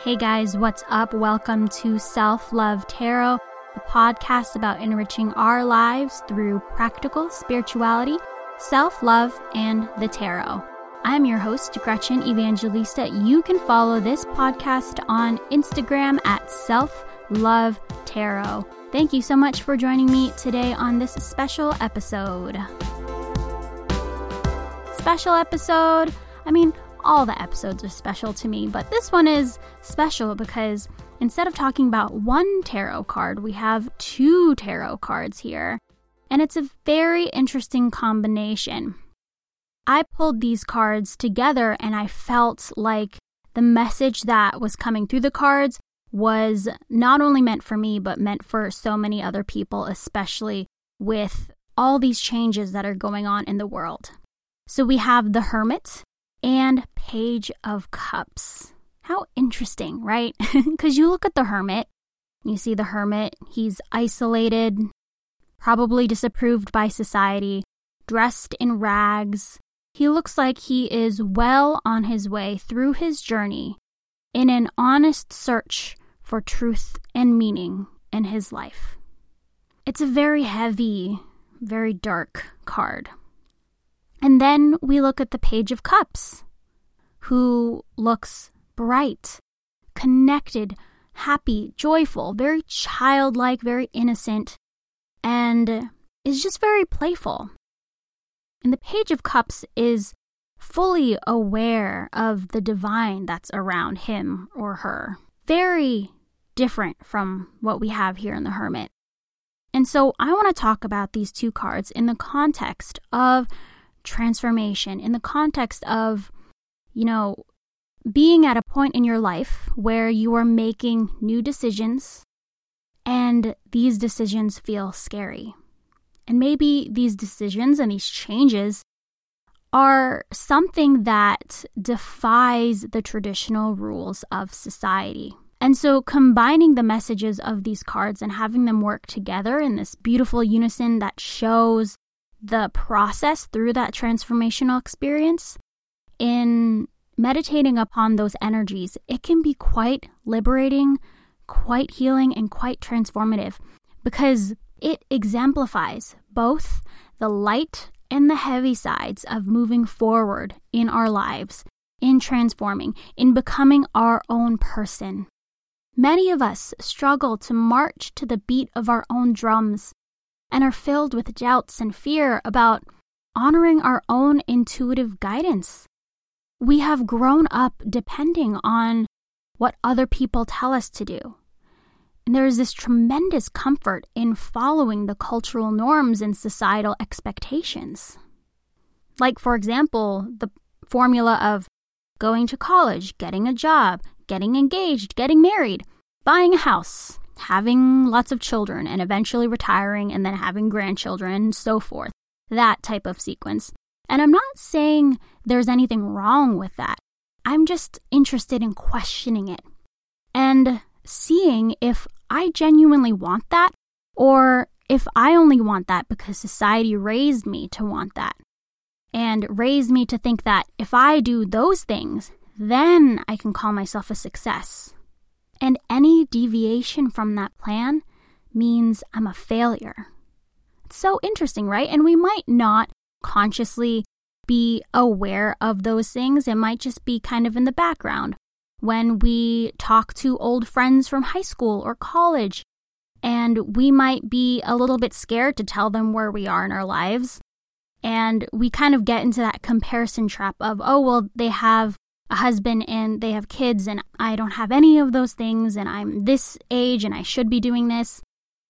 Hey guys, what's up? Welcome to Self Love Tarot, the podcast about enriching our lives through practical spirituality, self love, and the tarot. I'm your host, Gretchen Evangelista. You can follow this podcast on Instagram at Self Love Tarot. Thank you so much for joining me today on this special episode. Special episode. I mean, all the episodes are special to me, but this one is special because instead of talking about one tarot card, we have two tarot cards here. And it's a very interesting combination. I pulled these cards together and I felt like the message that was coming through the cards was not only meant for me, but meant for so many other people, especially with all these changes that are going on in the world. So we have the Hermit, and Page of Cups. How interesting, right? Because you look at the hermit, you see the hermit, he's isolated, probably disapproved by society, dressed in rags. He looks like he is well on his way through his journey in an honest search for truth and meaning in his life. It's a very heavy, very dark card. And then we look at the Page of Cups, who looks bright, connected, happy, joyful, very childlike, very innocent, and is just very playful. And the Page of Cups is fully aware of the divine that's around him or her. Very different from what we have here in the Hermit. And so I want to talk about these two cards in the context of transformation in the context of, you know, being at a point in your life where you are making new decisions and these decisions feel scary. And maybe these decisions and these changes are something that defies the traditional rules of society. And so, combining the messages of these cards and having them work together in this beautiful unison that shows the process through that transformational experience, in meditating upon those energies, it can be quite liberating, quite healing, and quite transformative because it exemplifies both the light and the heavy sides of moving forward in our lives, in transforming, in becoming our own person. Many of us struggle to march to the beat of our own drums and are filled with doubts and fear about honoring our own intuitive guidance. We have grown up depending on what other people tell us to do. And there is this tremendous comfort in following the cultural norms and societal expectations. Like, for example, the formula of going to college, getting a job, getting engaged, getting married, buying a house, having lots of children and eventually retiring and then having grandchildren and so forth. That type of sequence. And I'm not saying there's anything wrong with that. I'm just interested in questioning it and seeing if I genuinely want that or if I only want that because society raised me to want that and raised me to think that if I do those things, then I can call myself a success. And any deviation from that plan means I'm a failure. It's so interesting, right? And we might not consciously be aware of those things. It might just be kind of in the background when we talk to old friends from high school or college. And we might be a little bit scared to tell them where we are in our lives. And we kind of get into that comparison trap of, oh, well, they have a husband and they have kids and I don't have any of those things and I'm this age and I should be doing this.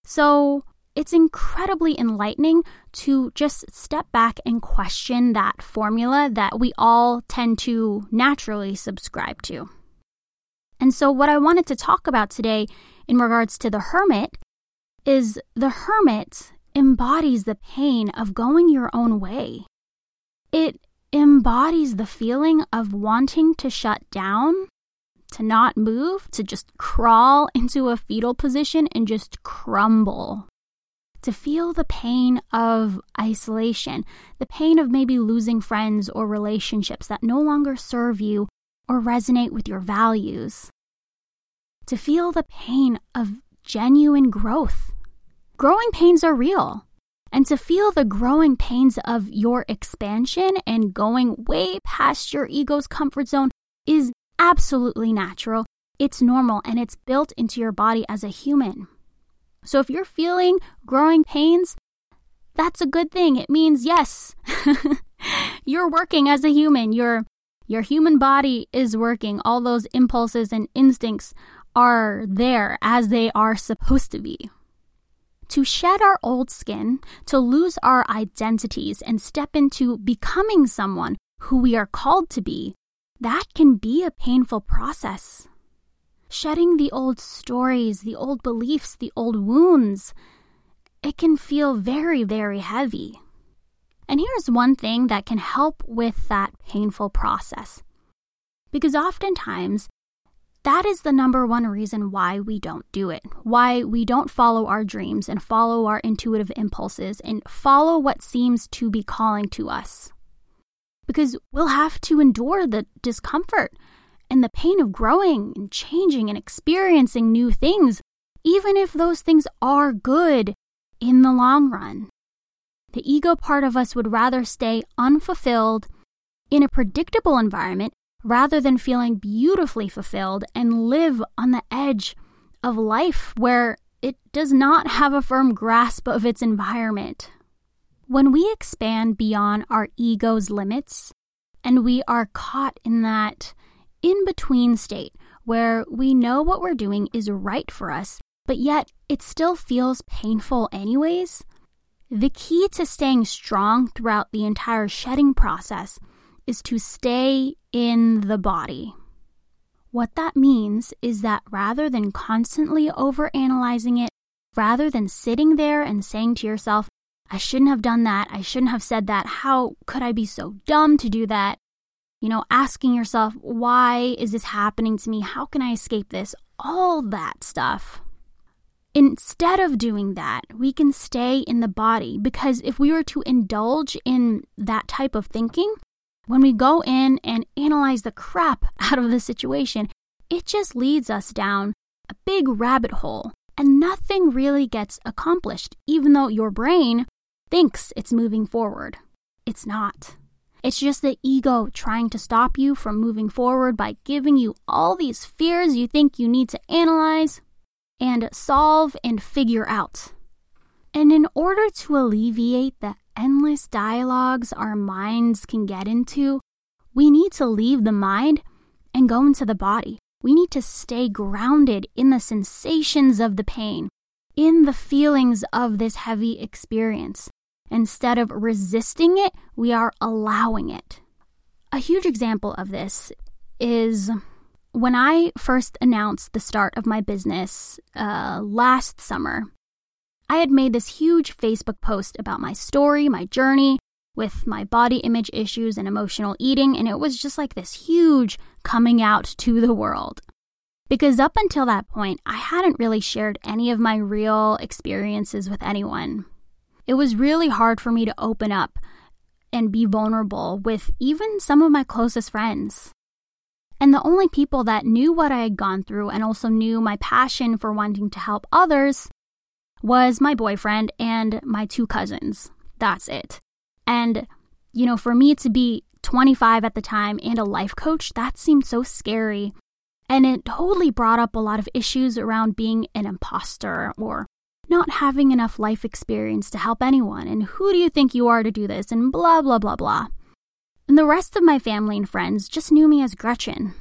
So it's incredibly enlightening to just step back and question that formula that we all tend to naturally subscribe to. And so, what I wanted to talk about today in regards to the hermit is the hermit embodies the pain of going your own way. It embodies the feeling of wanting to shut down, to not move, to just crawl into a fetal position and just crumble. To feel the pain of isolation, the pain of maybe losing friends or relationships that no longer serve you or resonate with your values. to feel the pain of genuine growth. Growing pains are real. And to feel the growing pains of your expansion and going way past your ego's comfort zone is absolutely natural. It's normal and it's built into your body as a human. So if you're feeling growing pains, that's a good thing. It means yes, you're working as a human. Your your human body is working. All those impulses and instincts are there as they are supposed to be to shed our old skin, to lose our identities and step into becoming someone who we are called to be, that can be a painful process. Shedding the old stories, the old beliefs, the old wounds, it can feel very, very heavy. And here's one thing that can help with that painful process. Because oftentimes, that is the number one reason why we don't do it, why we don't follow our dreams and follow our intuitive impulses and follow what seems to be calling to us. Because we'll have to endure the discomfort and the pain of growing and changing and experiencing new things, even if those things are good in the long run. The ego part of us would rather stay unfulfilled in a predictable environment rather than feeling beautifully fulfilled and live on the edge of life where it does not have a firm grasp of its environment. When we expand beyond our ego's limits and we are caught in that in between state where we know what we're doing is right for us, but yet it still feels painful anyways, the key to staying strong throughout the entire shedding process is to stay in the body. What that means is that rather than constantly overanalyzing it, rather than sitting there and saying to yourself, I shouldn't have done that, I shouldn't have said that, how could I be so dumb to do that? You know, asking yourself, why is this happening to me? How can I escape this? All that stuff. Instead of doing that, we can stay in the body because if we were to indulge in that type of thinking, when we go in and analyze the crap out of the situation, it just leads us down a big rabbit hole and nothing really gets accomplished, even though your brain thinks it's moving forward. It's not. It's just the ego trying to stop you from moving forward by giving you all these fears you think you need to analyze and solve and figure out. And in order to alleviate the endless dialogues our minds can get into, we need to leave the mind and go into the body. We need to stay grounded in the sensations of the pain, in the feelings of this heavy experience. Instead of resisting it, we are allowing it. A huge example of this is when I first announced the start of my business uh, last summer. I had made this huge Facebook post about my story, my journey with my body image issues and emotional eating, and it was just like this huge coming out to the world. Because up until that point, I hadn't really shared any of my real experiences with anyone. It was really hard for me to open up and be vulnerable with even some of my closest friends. And the only people that knew what I had gone through and also knew my passion for wanting to help others was my boyfriend and my two cousins. That's it. And, you know, for me to be 25 at the time and a life coach, that seemed so scary. And it totally brought up a lot of issues around being an imposter or not having enough life experience to help anyone. And who do you think you are to do this? And blah, blah, blah, blah. And the rest of my family and friends just knew me as Gretchen,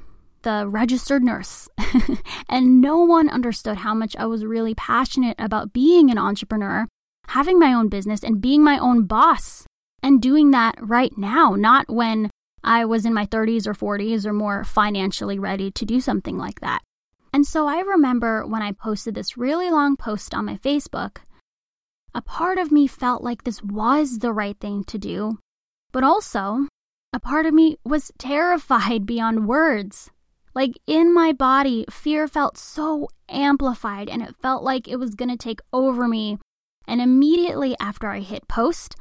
the registered nurse. and no one understood how much I was really passionate about being an entrepreneur, having my own business, and being my own boss. And doing that right now, not when I was in my 30s or 40s or more financially ready to do something like that. And so I remember when I posted this really long post on my Facebook, a part of me felt like this was the right thing to do, but also a part of me was terrified beyond words. Like in my body, fear felt so amplified and it felt like it was going to take over me. And immediately after I hit post,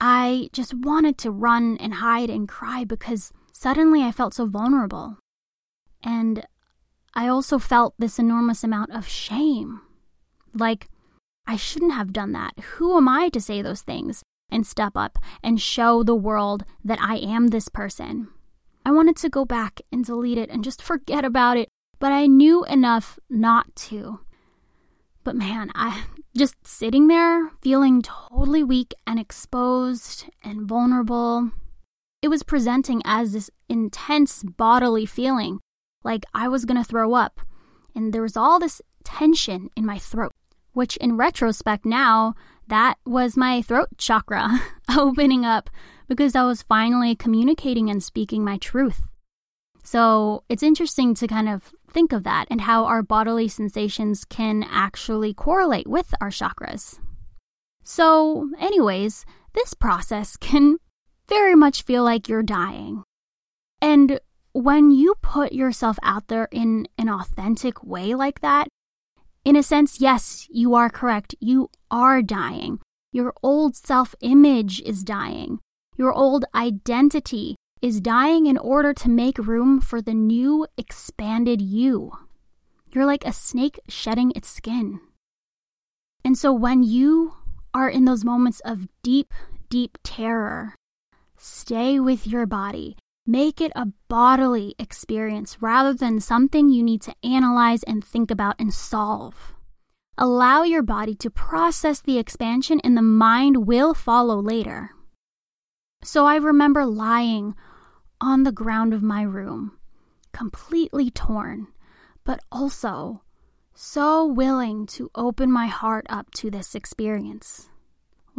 I just wanted to run and hide and cry because suddenly I felt so vulnerable. And I also felt this enormous amount of shame. Like, I shouldn't have done that. Who am I to say those things and step up and show the world that I am this person? I wanted to go back and delete it and just forget about it, but I knew enough not to. But man, I just sitting there feeling totally weak and exposed and vulnerable. It was presenting as this intense bodily feeling, like I was gonna throw up. And there was all this tension in my throat which in retrospect now, that was my throat chakra opening up because I was finally communicating and speaking my truth. So it's interesting to kind of think of that and how our bodily sensations can actually correlate with our chakras. So, anyways, this process can very much feel like you're dying. And when you put yourself out there in an authentic way like that, in a sense, yes, you are correct. You are dying. Your old self image is dying. Your old identity is dying in order to make room for the new, expanded you. You're like a snake shedding its skin. And so when you are in those moments of deep, deep terror, stay with your body. Make it a bodily experience rather than something you need to analyze and think about and solve. Allow your body to process the expansion, and the mind will follow later. So I remember lying on the ground of my room, completely torn, but also so willing to open my heart up to this experience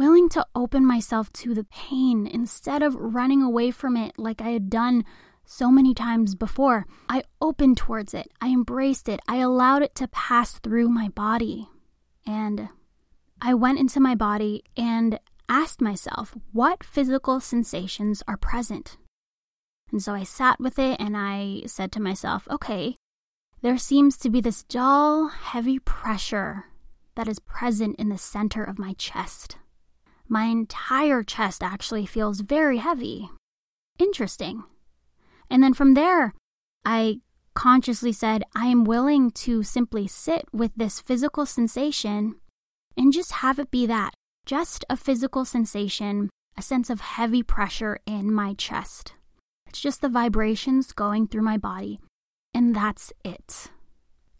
willing to open myself to the pain instead of running away from it like I had done so many times before. I opened towards it, I embraced it, I allowed it to pass through my body. And I went into my body and asked myself, what physical sensations are present? And so I sat with it and I said to myself, okay, there seems to be this dull, heavy pressure that is present in the center of my chest. My entire chest actually feels very heavy. Interesting. And then from there, I consciously said, I am willing to simply sit with this physical sensation and just have it be that just a physical sensation, a sense of heavy pressure in my chest. It's just the vibrations going through my body, and that's it.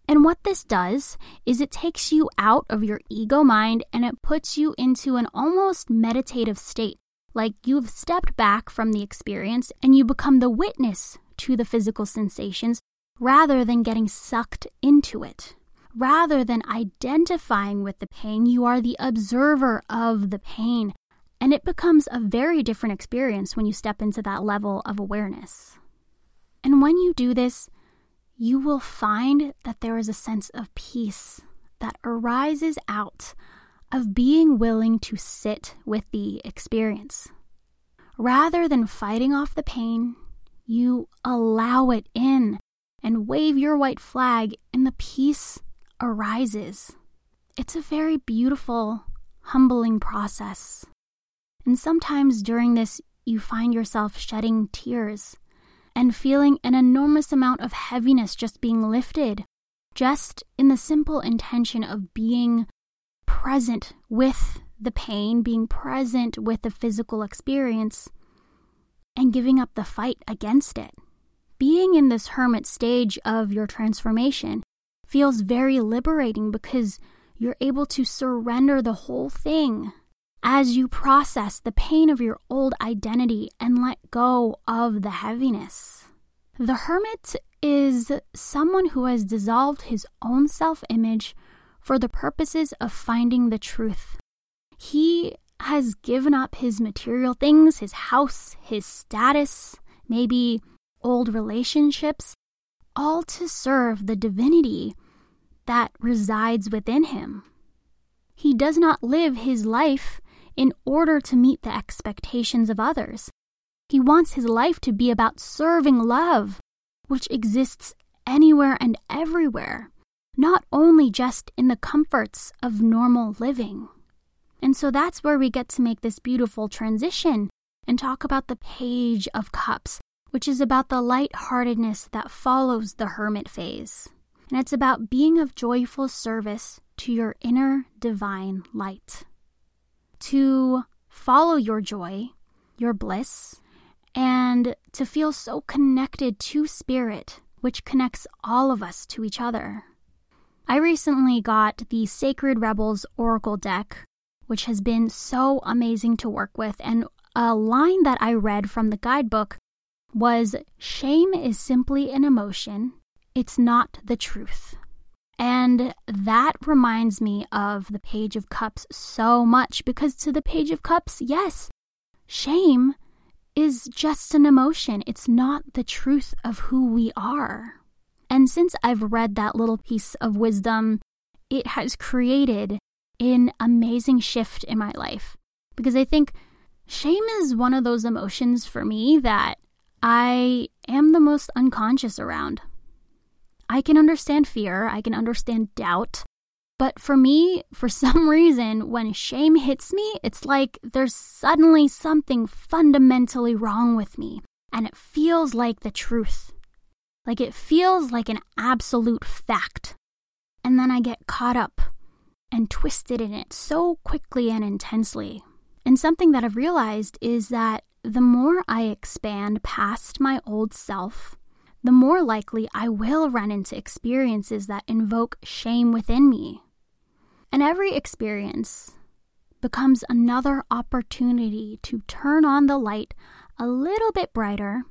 And what this does is it takes you out of your ego mind and it puts you into an almost meditative state, like you've stepped back from the experience and you become the witness to the physical sensations rather than getting sucked into it. Rather than identifying with the pain, you are the observer of the pain. And it becomes a very different experience when you step into that level of awareness. And when you do this, you will find that there is a sense of peace that arises out of being willing to sit with the experience. Rather than fighting off the pain, you allow it in and wave your white flag, in the peace arises. It's a very beautiful, humbling process. And sometimes during this, you find yourself shedding tears and feeling an enormous amount of heaviness just being lifted, just in the simple intention of being present with the pain, being present with the physical experience, and giving up the fight against it. Being in this hermit stage of your transformation feels very liberating because you're able to surrender the whole thing as you process the pain of your old identity and let go of the heaviness. The hermit is someone who has dissolved his own self image for the purposes of finding the truth. He has given up his material things, his house, his status, maybe old relationships, all to serve the divinity that resides within him. He does not live his life in order to meet the expectations of others. He wants his life to be about serving love, which exists anywhere and everywhere, not only just in the comforts of normal living. And so that's where we get to make this beautiful transition and talk about the Page of Cups, which is about the lightheartedness that follows the hermit phase. And it's about being of joyful service to your inner divine light. To follow your joy, your bliss, and to feel so connected to spirit, which connects all of us to each other. I recently got the Sacred Rebels Oracle deck, which has been so amazing to work with, and a line that I read from the guidebook was Shame is simply an emotion, it's not the truth. And that reminds me of the Page of Cups so much because to the Page of Cups, yes, shame is just an emotion. It's not the truth of who we are. And since I've read that little piece of wisdom, it has created an amazing shift in my life. Because I think shame is one of those emotions for me that I am the most unconscious around. I can understand fear, I can understand doubt, but for me, for some reason, when shame hits me, it's like there's suddenly something fundamentally wrong with me, and it feels like the truth. Like it feels like an absolute fact. And then I get caught up and twisted in it so quickly and intensely. And something that I've realized is that the more I expand past my old self, the more likely I will run into experiences that invoke shame within me. And every experience becomes another opportunity to turn on the light a little bit brighter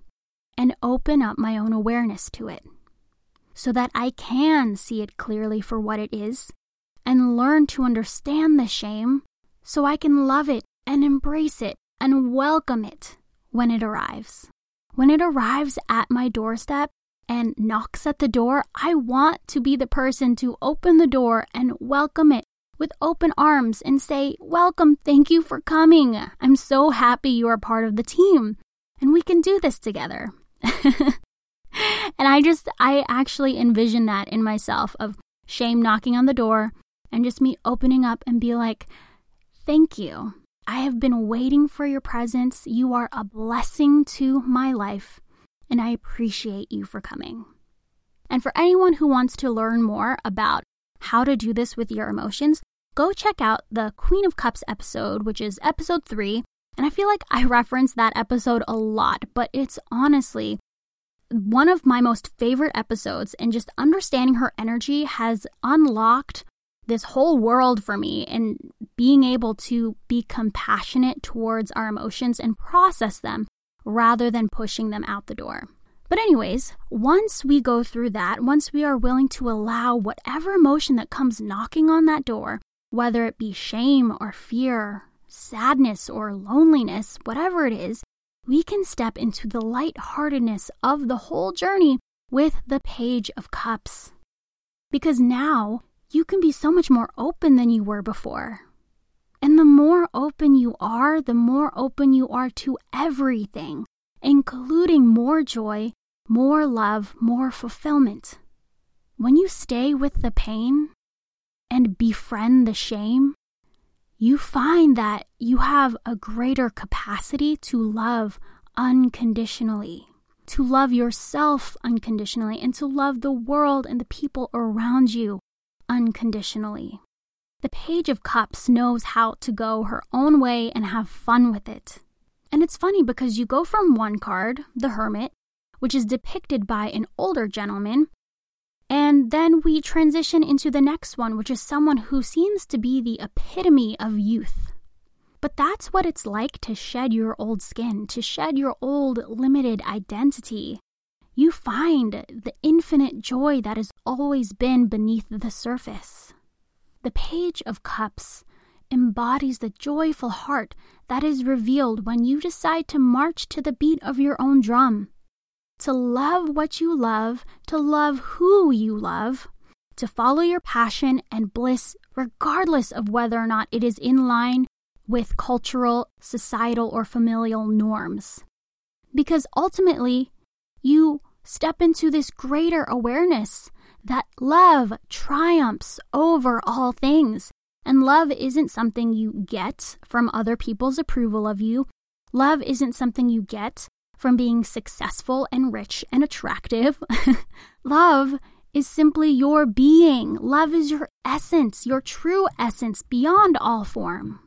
and open up my own awareness to it so that I can see it clearly for what it is and learn to understand the shame so I can love it and embrace it and welcome it when it arrives. When it arrives at my doorstep and knocks at the door, I want to be the person to open the door and welcome it with open arms and say, Welcome, thank you for coming. I'm so happy you are part of the team and we can do this together. and I just, I actually envision that in myself of shame knocking on the door and just me opening up and be like, thank you. I have been waiting for your presence. You are a blessing to my life, and I appreciate you for coming. And for anyone who wants to learn more about how to do this with your emotions, go check out the Queen of Cups episode, which is episode three. And I feel like I reference that episode a lot, but it's honestly one of my most favorite episodes, and just understanding her energy has unlocked this whole world for me and being able to be compassionate towards our emotions and process them rather than pushing them out the door. But, anyways, once we go through that, once we are willing to allow whatever emotion that comes knocking on that door, whether it be shame or fear, sadness or loneliness, whatever it is, we can step into the lightheartedness of the whole journey with the Page of Cups. Because now you can be so much more open than you were before. And the more open you are, the more open you are to everything, including more joy, more love, more fulfillment. When you stay with the pain and befriend the shame, you find that you have a greater capacity to love unconditionally, to love yourself unconditionally, and to love the world and the people around you unconditionally. The Page of Cups knows how to go her own way and have fun with it. And it's funny because you go from one card, the Hermit, which is depicted by an older gentleman, and then we transition into the next one, which is someone who seems to be the epitome of youth. But that's what it's like to shed your old skin, to shed your old limited identity. You find the infinite joy that has always been beneath the surface. The Page of Cups embodies the joyful heart that is revealed when you decide to march to the beat of your own drum to love what you love, to love who you love, to follow your passion and bliss, regardless of whether or not it is in line with cultural, societal, or familial norms. Because ultimately, you step into this greater awareness that love triumphs over all things. And love isn't something you get from other people's approval of you. Love isn't something you get from being successful and rich and attractive. Love is simply your being. Love is your essence, your true essence beyond all form.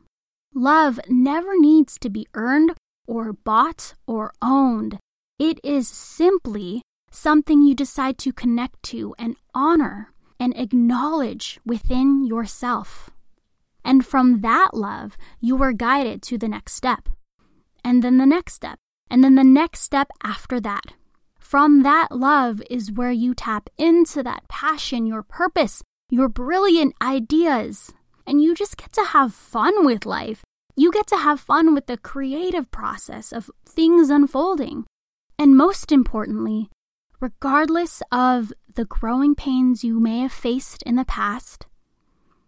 Love never needs to be earned or bought or owned. It is simply something you decide to connect to and honor and acknowledge within yourself. And from that love, you are guided to the next step, and then the next step, and then the next step after that. From that love is where you tap into that passion, your purpose, your brilliant ideas. And you just get to have fun with life. You get to have fun with the creative process of things unfolding. And most importantly, regardless of the growing pains you may have faced in the past,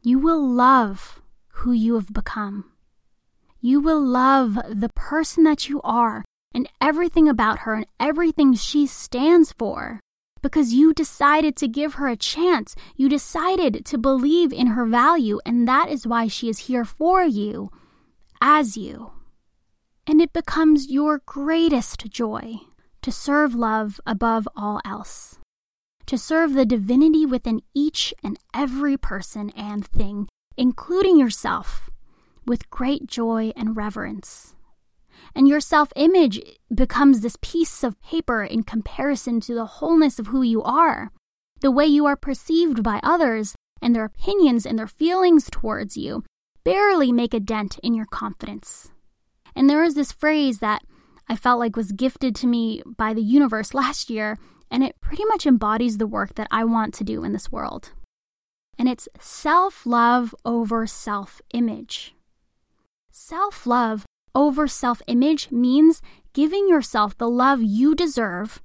you will love who you have become. You will love the person that you are and everything about her and everything she stands for because you decided to give her a chance. You decided to believe in her value, and that is why she is here for you, as you. And it becomes your greatest joy to serve love above all else, to serve the divinity within each and every person and thing, including yourself, with great joy and reverence and your self image becomes this piece of paper in comparison to the wholeness of who you are. The way you are perceived by others and their opinions and their feelings towards you barely make a dent in your confidence. And there is this phrase that I felt like was gifted to me by the universe last year, and it pretty much embodies the work that I want to do in this world. And it's self love over self image. Self love over self image means giving yourself the love you deserve,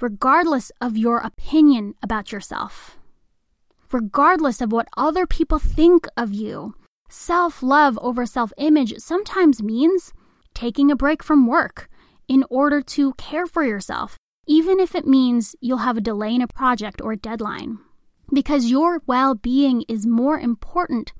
regardless of your opinion about yourself, regardless of what other people think of you. Self love over self image sometimes means taking a break from work in order to care for yourself, even if it means you'll have a delay in a project or a deadline. Because your well being is more important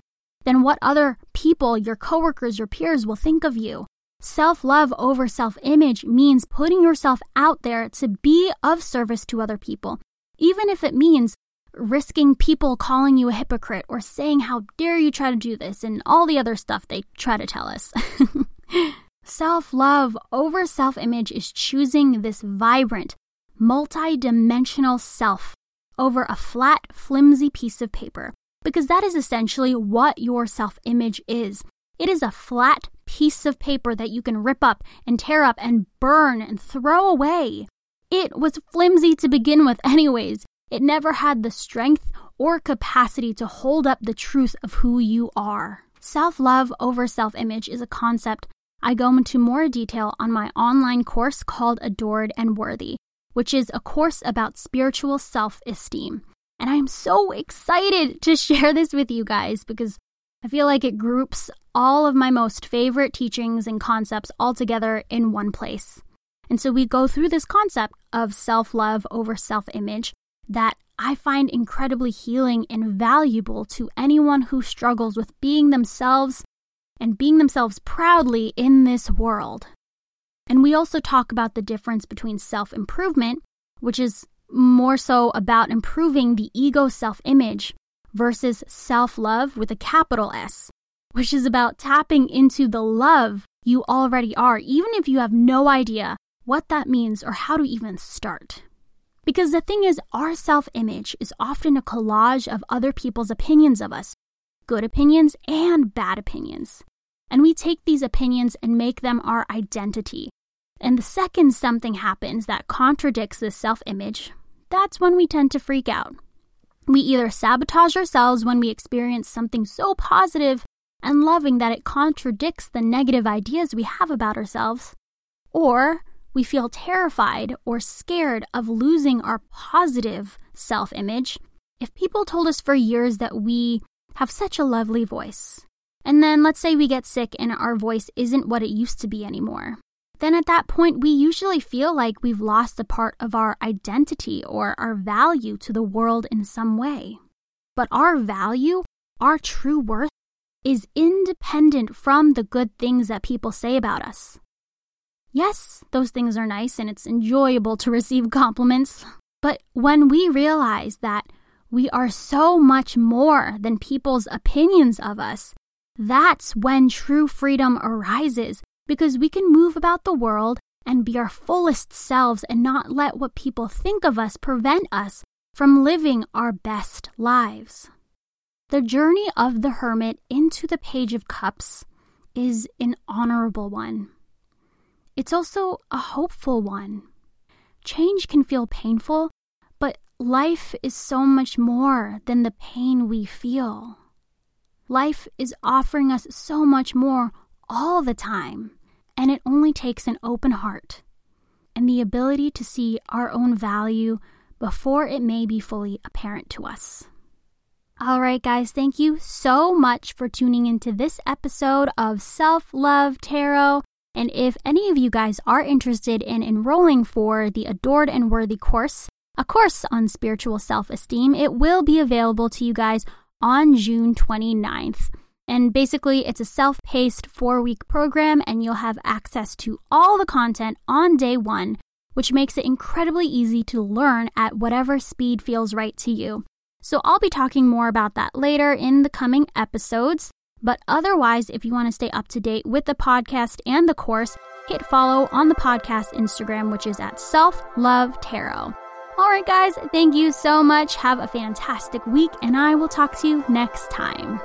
than what other people, your coworkers, your peers will think of you. Self love over self image means putting yourself out there to be of service to other people, even if it means risking people calling you a hypocrite or saying, How dare you try to do this, and all the other stuff they try to tell us. self love over self image is choosing this vibrant, multi dimensional self over a flat, flimsy piece of paper, because that is essentially what your self image is. It is a flat piece of paper that you can rip up and tear up and burn and throw away. It was flimsy to begin with, anyways. It never had the strength or capacity to hold up the truth of who you are. Self love over self image is a concept I go into more detail on my online course called Adored and Worthy, which is a course about spiritual self esteem. And I'm so excited to share this with you guys because I feel like it groups all of my most favorite teachings and concepts all together in one place. And so we go through this concept of self love over self image that I find incredibly healing and valuable to anyone who struggles with being themselves and being themselves proudly in this world. And we also talk about the difference between self improvement, which is more so about improving the ego self image, versus self love with a capital S, which is about tapping into the love you already are, even if you have no idea what that means or how to even start. Because the thing is, our self image is often a collage of other people's opinions of us, good opinions and bad opinions. And we take these opinions and make them our identity. And the second something happens that contradicts this self image, that's when we tend to freak out. We either sabotage ourselves when we experience something so positive and loving that it contradicts the negative ideas we have about ourselves, or we feel terrified or scared of losing our positive self image if people told us for years that we have such a lovely voice. And then let's say we get sick and our voice isn't what it used to be anymore then at that point we usually feel like we've lost a part of our identity or our value to the world in some way. But our value, our true worth, is independent from the good things that people say about us. Yes, those things are nice and it's enjoyable to receive compliments. But when we realize that we are so much more than people's opinions of us, that's when true freedom arises because we can move about the world and be our fullest selves and not let what people think of us prevent us from living our best lives. The journey of the hermit into the Page of Cups is an honorable one. It's also a hopeful one. Change can feel painful, life is so much more than the pain we feel. Life is offering us so much more all the time, and it only takes an open heart and the ability to see our own value before it may be fully apparent to us. All right, guys, thank you so much for tuning into this episode of Self Love Tarot. And if any of you guys are interested in enrolling for the Adored and Worthy course, a course on spiritual self esteem, it will be available to you guys on June 29th. And basically, it's a self paced four week program, and you'll have access to all the content on day one, which makes it incredibly easy to learn at whatever speed feels right to you. So, I'll be talking more about that later in the coming episodes. But otherwise, if you want to stay up to date with the podcast and the course, hit follow on the podcast Instagram, which is at Self Love Tarot. All right, guys, thank you so much. Have a fantastic week, and I will talk to you next time.